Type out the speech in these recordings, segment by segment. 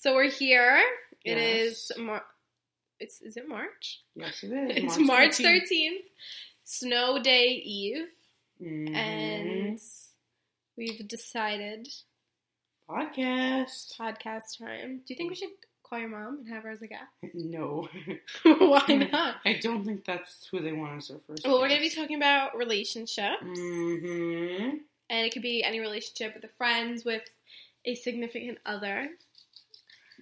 So we're here. It Yes. is Mar- it's is it March? Yes, it is. It's March 13th. 13th. Snow Day Eve Mhm. and we've decided podcast. podcast time. Do you think we should call your mom and have her as a guest? No, Why not? I don't think that's who they want as their first. Well, we're going to be talking about relationships. hmm And it could be any relationship with a friend, with a significant other.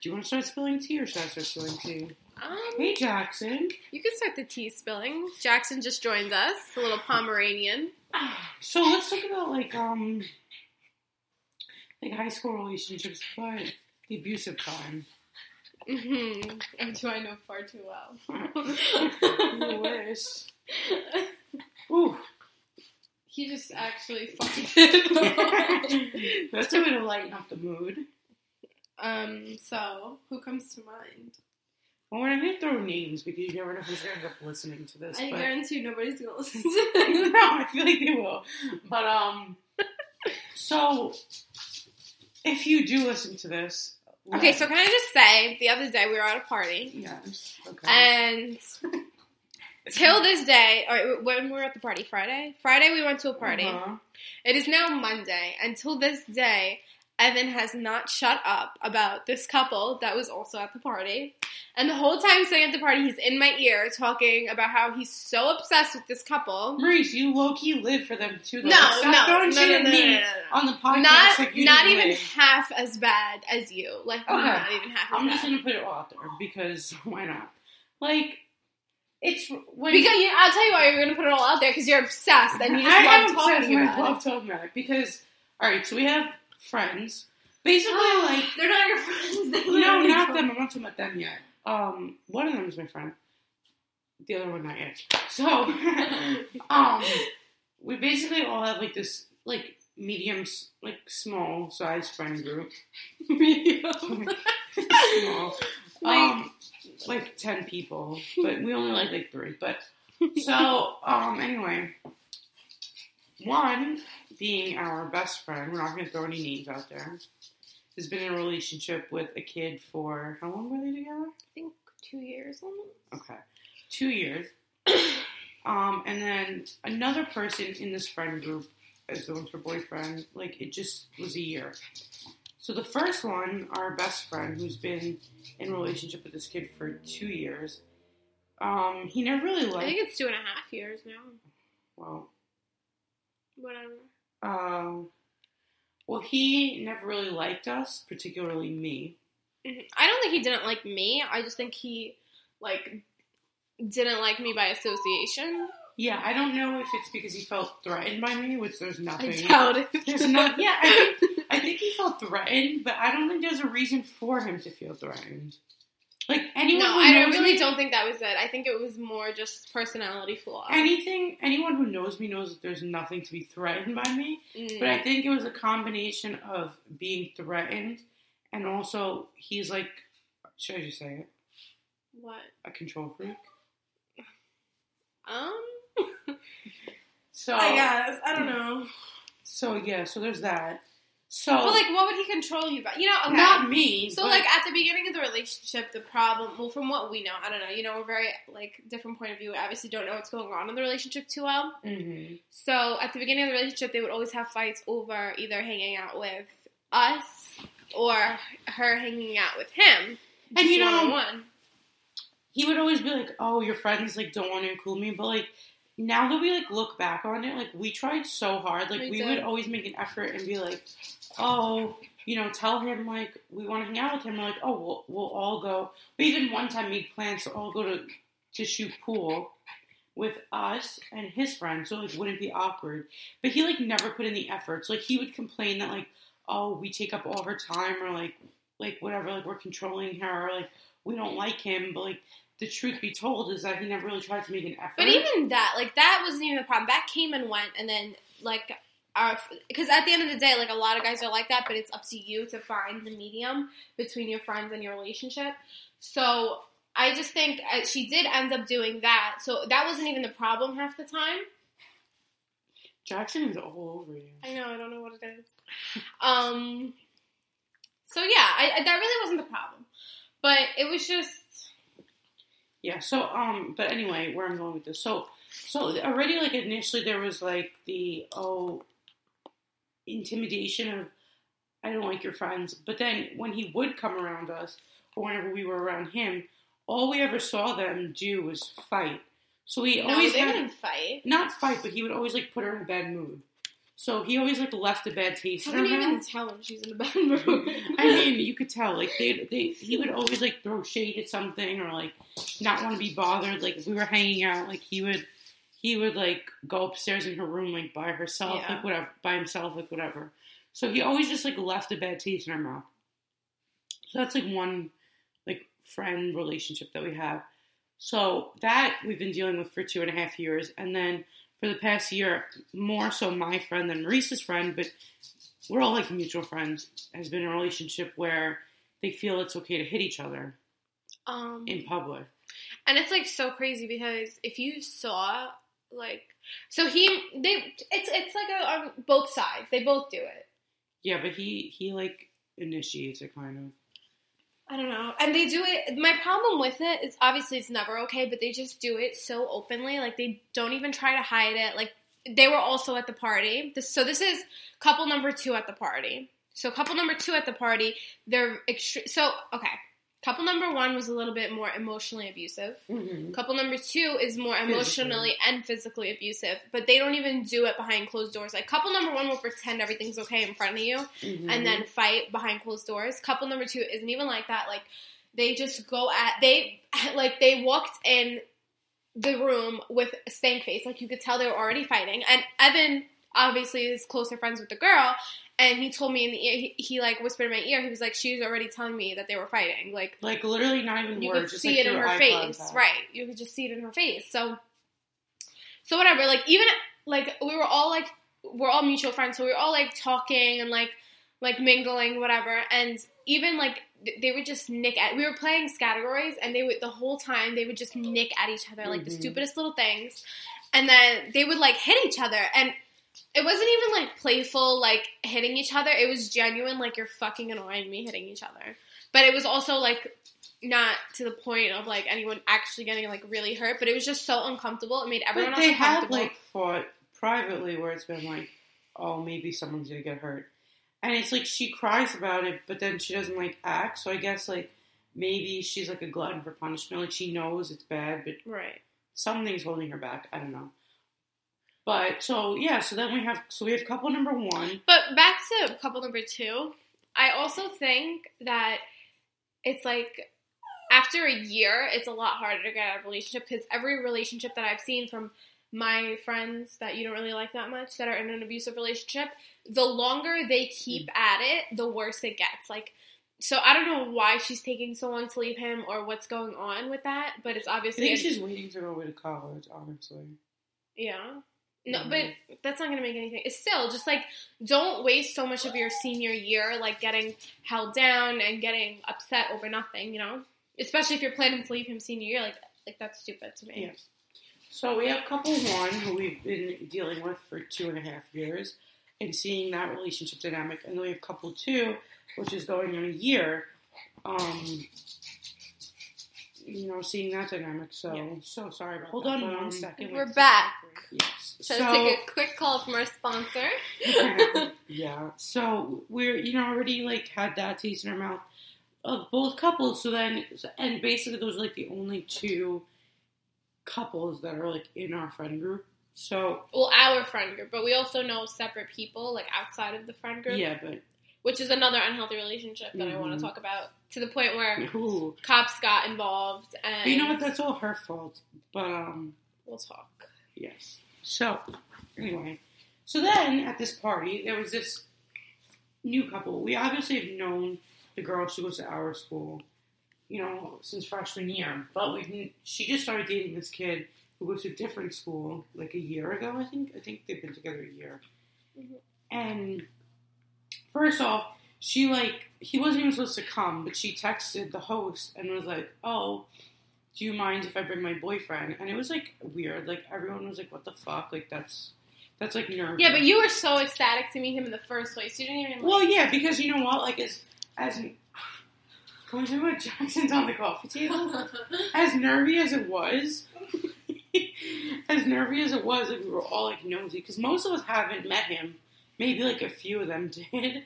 Do you want to start spilling tea, or should I start spilling tea? Um, Hey, Jackson. You can start the tea spilling. Jackson just joined us, a little Pomeranian. So let's talk about like um, like high school relationships, but the abusive kind. Mm-hmm. Oh, do I know far too well? You wish. Ooh, he just actually farted. that's a way to lighten up the mood. Um. So, who comes to mind? Well, we're not gonna throw names because you never know who's gonna end up listening to this. I but... guarantee nobody's gonna listen to no. I feel like they will. But um, so if you do listen to this, Okay, let- so can I just say, the other day we were at a party, yes, okay, and till this day, or when we were at the party, Friday, Friday we went to a party. Uh-huh. It is now Monday. Until this day, Evan has not shut up about this couple that was also at the party. And the whole time sitting at the party, he's in my ear talking about how he's so obsessed with this couple. Maurice, you low key live for them too. Though. No, Stop no, throwing no, no, no, me no, no, on the podcast. Not, like you not even live. half as bad as you. Like, Okay. not even half as I'm bad. just gonna put it all out there because why not? Like, it's when because you, I'll tell you why you're going to put it all out there because you're obsessed and you just I love talking about I it. love talking about it because all right, so we have friends. Basically, like They're not your friends. They No, not them. I'm not talking about them yet. Um, one of them is my friend. The other one not yet. So, um, we basically all have like this like medium, like small size friend group. medium. small, um, like ten people, but we only like like three. But so, um, anyway, one being our best friend. We're not going to throw any names out there. Has been in a relationship with a kid for how long were they together? I think two years almost. Okay, two years. Um, and then another person in this friend group as the with her boyfriend, like it just was a year. So the first one, our best friend, who's been in a relationship with this kid for two years, um, he never really liked. I think it's two and a half years now. Well, Whatever. um, well, he never really liked us, particularly me. Mhm. I don't think he didn't like me. I just think he like didn't like me by association. Yeah, I don't know if it's because he felt threatened by me, which there's nothing. I doubt it. There's not. Yeah, I think, I think he felt threatened, but I don't think there's a reason for him to feel threatened. Like anyone no, who I really me, don't think that was it. I think it was more just personality flaw. anything. Anyone who knows me knows that there's nothing to be threatened by me. Mm. But I think it was a combination of being threatened and also he's like, should I just say it? what? A control freak. Um, So I guess I don't know. So yeah, so there's that. So But like, what would he control you by? You know, okay. not me. So but- like at the beginning of the relationship, the problem, well, from what we know, I don't know. You know, we're very like different point of view. We obviously don't know what's going on in the relationship too well. Mhm. So at the beginning of the relationship, they would always have fights over either hanging out with us or her hanging out with him. And you know- one. he would always be like, "Oh, your friends like don't want to include me," but like now that we like look back on it, like we tried so hard. Like We we, would always make an effort and be like, "Oh, you know, tell him like we want to hang out with him." We're like, "Oh, we'll we'll all go." We even one time made plans to all go to to shoot pool with us and his friends, so like wouldn't be awkward. But he like never put in the efforts. Like he would complain that like, "Oh, we take up all her time," or like like whatever, like we're controlling her, or like we don't like him, but like the truth be told is that he never really tried to make an effort. But even that, like that wasn't even the problem. That came and went, and then like our because at the end of the day, like a lot of guys are like that, but it's up to you to find the medium between your friends and your relationship. So I just think uh, she did end up doing that. So that wasn't even the problem half the time. Jackson is all over you. I know, I don't know what it is. Um, so yeah, I, I, that really wasn't the problem. But it was just. Yeah, so, um, but anyway, where I'm going with this. So, so already, like, initially there was, like, the, oh, intimidation of, I don't like your friends. But then when he would come around us, or whenever we were around him, all we ever saw them do was fight. So he No, always they had, didn't fight. not fight, but he would always like put her in a bad mood. So he always like left a bad taste How in can you even tell if she's in a bad mood? I mean, you could tell like they they he would always like throw shade at something or like not want to be bothered. Like if we were hanging out, like he would he would like go upstairs in her room like by herself, Yeah. like whatever, by himself, like whatever. So he always just like left a bad taste in her mouth. So that's like one like friend relationship that we have. So that we've been dealing with for two and a half years, and then for the past year, more so my friend than Maurice's friend, but we're all like mutual friends. Has been a relationship where they feel it's okay to hit each other um, in public. and it's like so crazy because if you saw like, so he they it's it's like a, on both sides. They both do it. Yeah, but he he like initiates it kind of. I don't know. And they do it. My problem with it is obviously it's never okay, but they just do it so openly. Like they don't even try to hide it. Like they were also at the party. This, so this is couple number two at the party. So couple number two at the party, they're extre- so okay. Couple number one was a little bit more emotionally abusive. Mm-hmm. Couple number two is more emotionally and physically abusive, but they don't even do it behind closed doors. Like couple number one will pretend everything's okay in front of you, Mm-hmm. and then fight behind closed doors. Couple number two isn't even like that. Like they just go at they like they walked in the room with a stank face. Like you could tell they were already fighting. And Evan obviously is closer friends with the girl. And he told me in the ear, he, he like whispered in my ear. He was like, "She was already telling me that they were fighting." Like like literally not even you words, You could see like, it in her face, contact. right? You could just see it in her face. So, so whatever. Like even like we were all like we're all mutual friends, so we were all like talking and like like mingling, whatever. And even like they would just nick at. We were playing categories, and they would the whole time they would just nick at each other like the Mhm. stupidest little things, and then they would like hit each other and. It wasn't even like playful, like hitting each other. It was genuine, like you're fucking annoying me hitting each other. But it was also like not to the point of like anyone actually getting like really hurt, but it was just so uncomfortable. It made everyone But else they have like fought privately where it's been like, oh, maybe someone's gonna get hurt, and it's like she cries about it, but then she doesn't like act. So I guess like maybe she's like a glutton for punishment. Like she knows it's bad, but right. something's holding her back. I don't know. But so yeah, so then we have so we have couple number one. But back to couple number two, I also think that it's like after a year, it's a lot harder to get out of a relationship because every relationship that I've seen from my friends that you don't really like that much that are in an abusive relationship, the longer they keep mm. at it, the worse it gets. Like, so I don't know why she's taking so long to leave him or what's going on with that, but it's obviously I think she's waiting to go away to college. Honestly, yeah. No, Mhm. but that's not gonna make anything. It's still just like don't waste so much of your senior year like getting held down and getting upset over nothing. You know, especially if you're planning to leave him senior year. Like, like that's stupid to me. Yes. So we have couple one who we've been dealing with for two and a half years and seeing that relationship dynamic, and then we have couple two, which is going on a year. Um, you know, seeing that dynamic. So Yeah. so sorry about Hold on Um, one second. We're back. Yes. So, take a quick call from our sponsor. yeah. So we're you know already like had that taste in our mouth of both couples. So then and basically those are like the only two couples that are like in our friend group. So well, our friend group, but we also know separate people like outside of the friend group, yeah, but which is another unhealthy relationship that I want to talk about to the point where ooh. cops got involved and But you know what? That's all her fault. But um, we'll talk. yes. So anyway, so then at this party there was this new couple. We obviously have known the girl. She goes to our school, you know, since freshman year. But we she just started dating this kid who goes to a different school like a year ago. I think I think they've been together a year. Mhm. And first off, she like he wasn't even supposed to come, but she texted the host and was like, "Oh, do you mind if I bring my boyfriend? And it was like weird. Like everyone was like, what the fuck? Like that's that's like nervous. Yeah, but you were so ecstatic to meet him in the first place. You didn't even. Well, yeah, because you know what? Like as as can we talk about Jackson's on the coffee table? as nervy as it was, as nervy as it was, like we were all like nosy because most of us haven't met him. Maybe like a few of them did.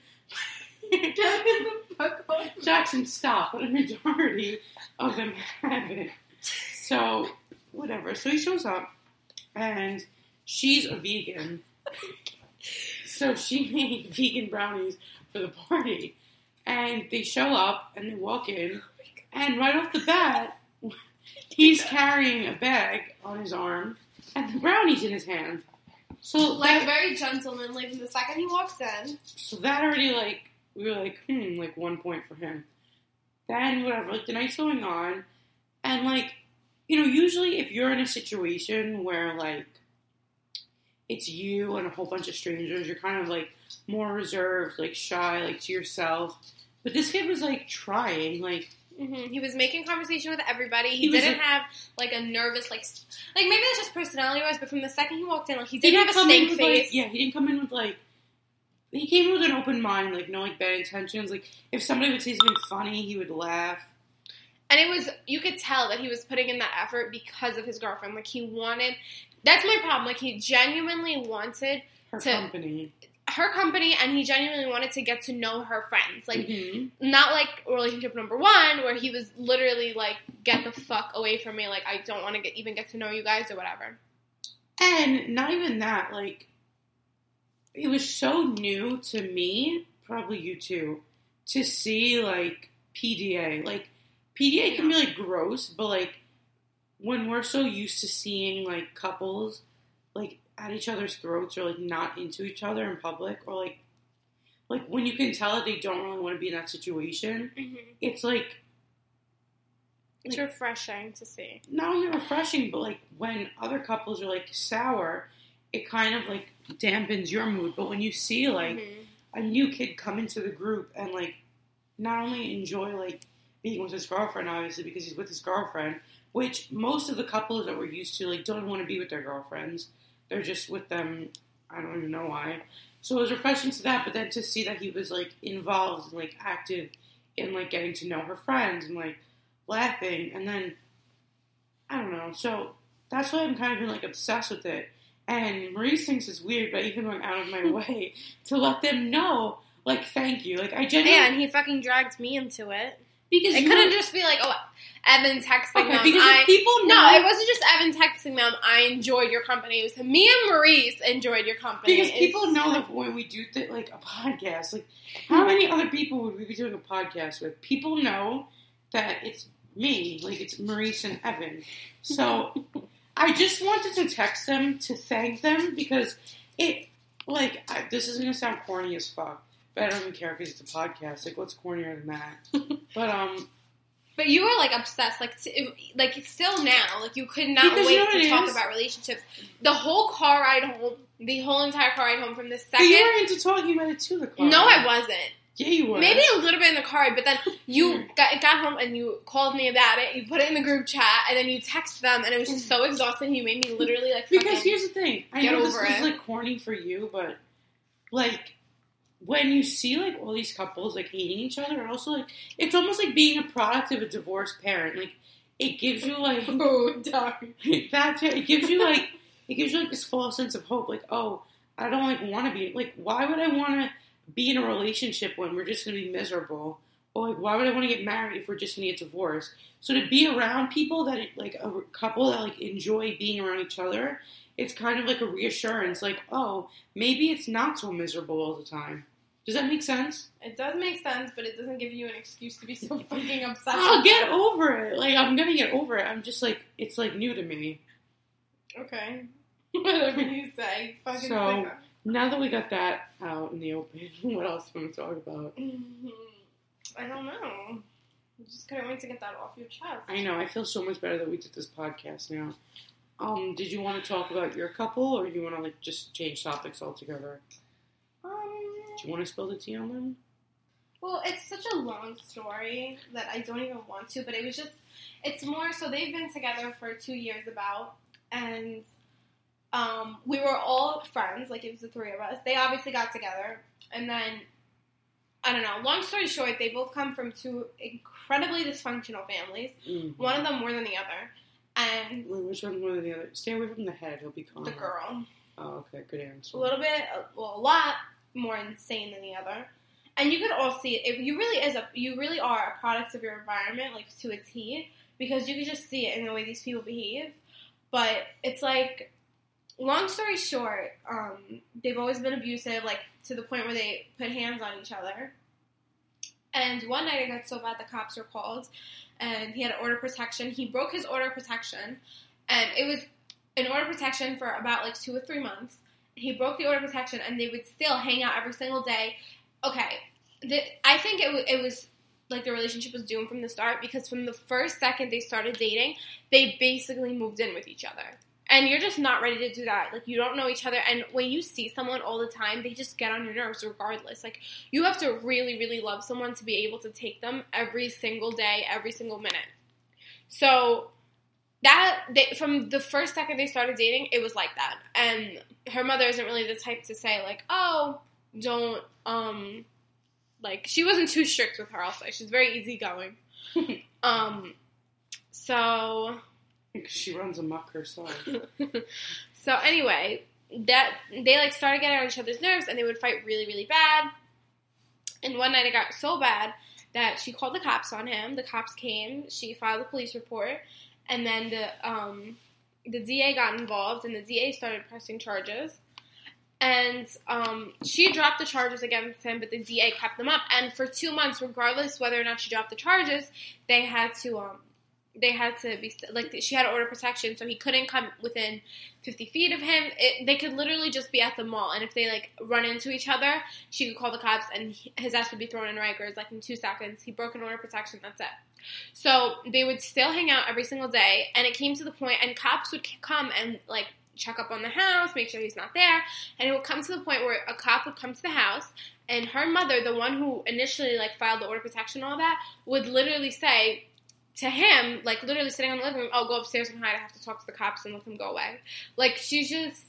Jackson, stop! But a majority of them haven't. So whatever. So he shows up, and she's a vegan. So she made vegan brownies for the party. And they show up and they walk in, and right off the bat, he's carrying a bag on his arm and the brownies in his hand. So like that, very gentlemanly from the second he walks in. so that already like we were like, hmm, like one point for him. Then whatever, like the night's going on, and like you know, usually if you're in a situation where like it's you and a whole bunch of strangers, you're kind of like more reserved, like shy, like to yourself. But this kid was like trying, like hmm He was making conversation with everybody. He, He didn't have like a nervous like like maybe that's just personality wise. But from the second he walked in, like he he didn't, have a with face. like yeah, he didn't come in with like he came with an open mind, like no like bad intentions. Like if somebody would say something funny, he would laugh. And it was you could tell that he was putting in that effort because of his girlfriend. Like he wanted. That's my problem. Like he genuinely wanted Her To- company. Her company, and he genuinely wanted to get to know her friends. Like Mhm. not like relationship number one where he was literally like get the fuck away from me like i don't want to get even get to know you guys or whatever And not even that, like, it was so new to me, probably you too, to see, like, PDA. Like, PDA can be, like, gross, but, like, when we're so used to seeing, like, couples, like, at each other's throats or, like, not into each other in public, or, like, like, when you can tell that they don't really want to be in that situation, it's, like, it's refreshing to see not only refreshing, but like when other couples are like sour, it kind of like dampens your mood. But when you see like Mhm. a new kid come into the group and like not only enjoy like being with his girlfriend, obviously because he's with his girlfriend, which most of the couples that we're used to like don't want to be with their girlfriends. They're just with them. I don't even know why. So it was refreshing to that, but then to see that he was like involved and like active in like getting to know her friends and like laughing, and then I don't know. So that's why I'm kind of been like obsessed with it. And Maurice thinks it's weird, but even went out of my way to let them know, like, thank you. Like, I genuinely and he fucking dragged me into it because it couldn't just be like oh evan texting okay them because I, people know no it wasn't just evan texting them i enjoyed your company. It was me and maurice enjoyed your company. Because It's- people know that when we do th- like a podcast, like how hmm. many other people would we be doing a podcast with? People know that it's me, like it's Maurice and Evan. So I just wanted to text them to thank them because it, like, I, this is gonna sound corny as fuck, but I don't even care because it's a podcast. Like, what's cornier than that? but um, But you were like obsessed, like t- like still now, like you could not Because you know wait to talk is? about relationships. The whole car ride home, the whole entire car ride home from the but you second. were into talking about it too. The car. No, I wasn't. Yeah, you were. Maybe a little bit in the car but then you got, got home and you called me about it. You put it in the group chat, and then you text them, and it was just so exhausting. You made me literally like Because here's the thing. I Get know this is like corny for you, but like when you see like all these couples like hating each other, and also like it's almost like being a product of a divorced parent. Like it gives you like oh, dark. that. It gives you like it gives you like this false sense of hope. Like oh, I don't like want to be like why would I want to be in a relationship when we're just gonna be miserable? Or like why would I want to get married if we're just gonna get divorced? So to be around people that like a couple that like enjoy being around each other, it's kind of like a reassurance. Like oh, maybe it's not so miserable all the time. Does that make sense? It does make sense, but it doesn't give you an excuse to be so fucking obsessed. I'll get over it. Like I'm gonna get over it. I'm just like it's like new to me. Okay. Whatever you say. Fucking So- sicko. Now that we got that out in the open, what else do we want to talk about? Mhm. I don't know. I just couldn't wait to get that off your chest. I know. I feel so much better that we did this podcast now. Um, did you want to talk about your couple, or do you want to like just change topics altogether? Do you want to spill the tea on them? Well, it's such a long story that I don't even want to, but it was just, it's more so they've been together for two years about, and um, we were all friends, like it was the three of us. They obviously got together, and then, I don't know, long story short, they both come from two incredibly dysfunctional families, Mm. one of them more than the other, and Wait, which one's more than the other? Stay away from the head. He'll be calm. the girl. Oh, okay. Good answer. a little bit, well, a lot more insane than the other. And you could all see it. it. You really is a, you really are a product of your environment, like to a T, because you can just see it in the way these people behave. But it's like, long story short, um, they've always been abusive, like to the point where they put hands on each other. And one night it got so bad the cops were called, and he had an order protection. He broke his order protection, and it was an order protection for about like two or three months. He broke the order of protection, and they would still hang out every single day. Okay, the, I think it, it was like the relationship was doomed from the start because from the first second they started dating, they basically moved in with each other. And you're just not ready to do that. Like you don't know each other, and when you see someone all the time, they just get on your nerves regardless. Like you have to really, really love someone to be able to take them every single day, every single minute. So that they, from the first second they started dating, it was like that. And her mother isn't really the type to say like, "Oh, don't um like she wasn't too strict with her. I'll she's very easygoing." um, so she runs amok herself. so anyway, that they like started getting on each other's nerves, and they would fight really, really bad. And one night it got so bad that she called the cops on him. The cops came. She filed a police report, and then the um, the DA got involved, and the DA started pressing charges. And um, she dropped the charges against him, but the DA kept them up. And for two months, regardless whether or not she dropped the charges, they had to um, they had to be like she had an order protection, so he couldn't come within fifty feet of him. It, they could literally just be at the mall, and if they like run into each other, she could call the cops, and he- his ass would be thrown in Rikers like in two seconds. He broke an order protection. That's it. So they would still hang out every single day, and it came to the point, and cops would come and like check up on the house, make sure he's not there, and it would come to the point where a cop would come to the house, and her mother, the one who initially like filed the order protection and all that, would literally say to him, like literally sitting on the living room, "Oh, go upstairs and hide. I have to talk to the cops and let them go away." Like she's just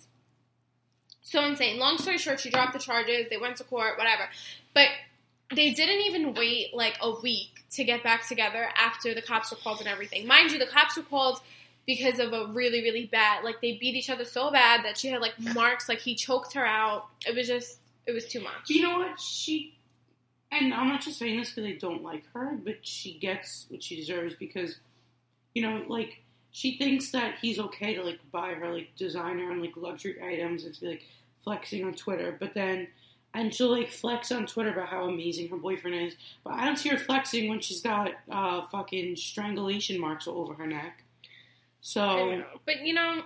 so insane. Long story short, she dropped the charges. They went to court, whatever, but they didn't even wait like a week to get back together after the cops were called and everything. Mind you, the cops were called because of a really, really bad. Like they beat each other so bad that she had like marks. Like he choked her out. It was just, it was too much. You know what? She, and I'm not just saying this because I don't like her, but she gets what she deserves because, you know, like she thinks that he's okay to like buy her like designer and like luxury items and to be like flexing on Twitter, but then. And she'll like flex on Twitter about how amazing her boyfriend is, but I don't see her flexing when she's got uh, fucking strangulation marks all over her neck. So. But you know,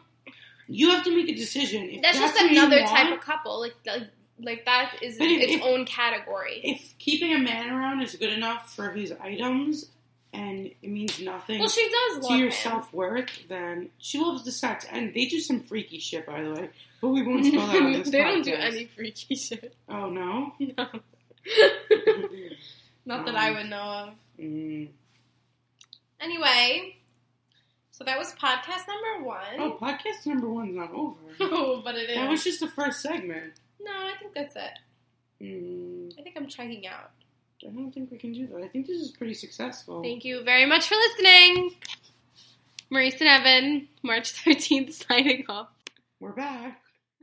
you have to make a decision. If that's, just what you another want- type of couple. Like, like, like that is if- its if- own category. if keeping a man around is good enough for his items and it means nothing well, she does to love your him. self worth, then she loves the sex. And they do some freaky shit, by the way. But we won't spill that on this they don't do any freaky shit. Oh no. No. Not that I would know of. Mm. Anyway, so that was podcast number one. Oh, podcast number one's not over. Oh, but it is. That was just the first segment. no, I think that's it. Mm, I think I'm checking out. I don't think we can do that. I think this is pretty successful. Thank you very much for listening. Maurice and Evan, March 13th, signing off. We're back.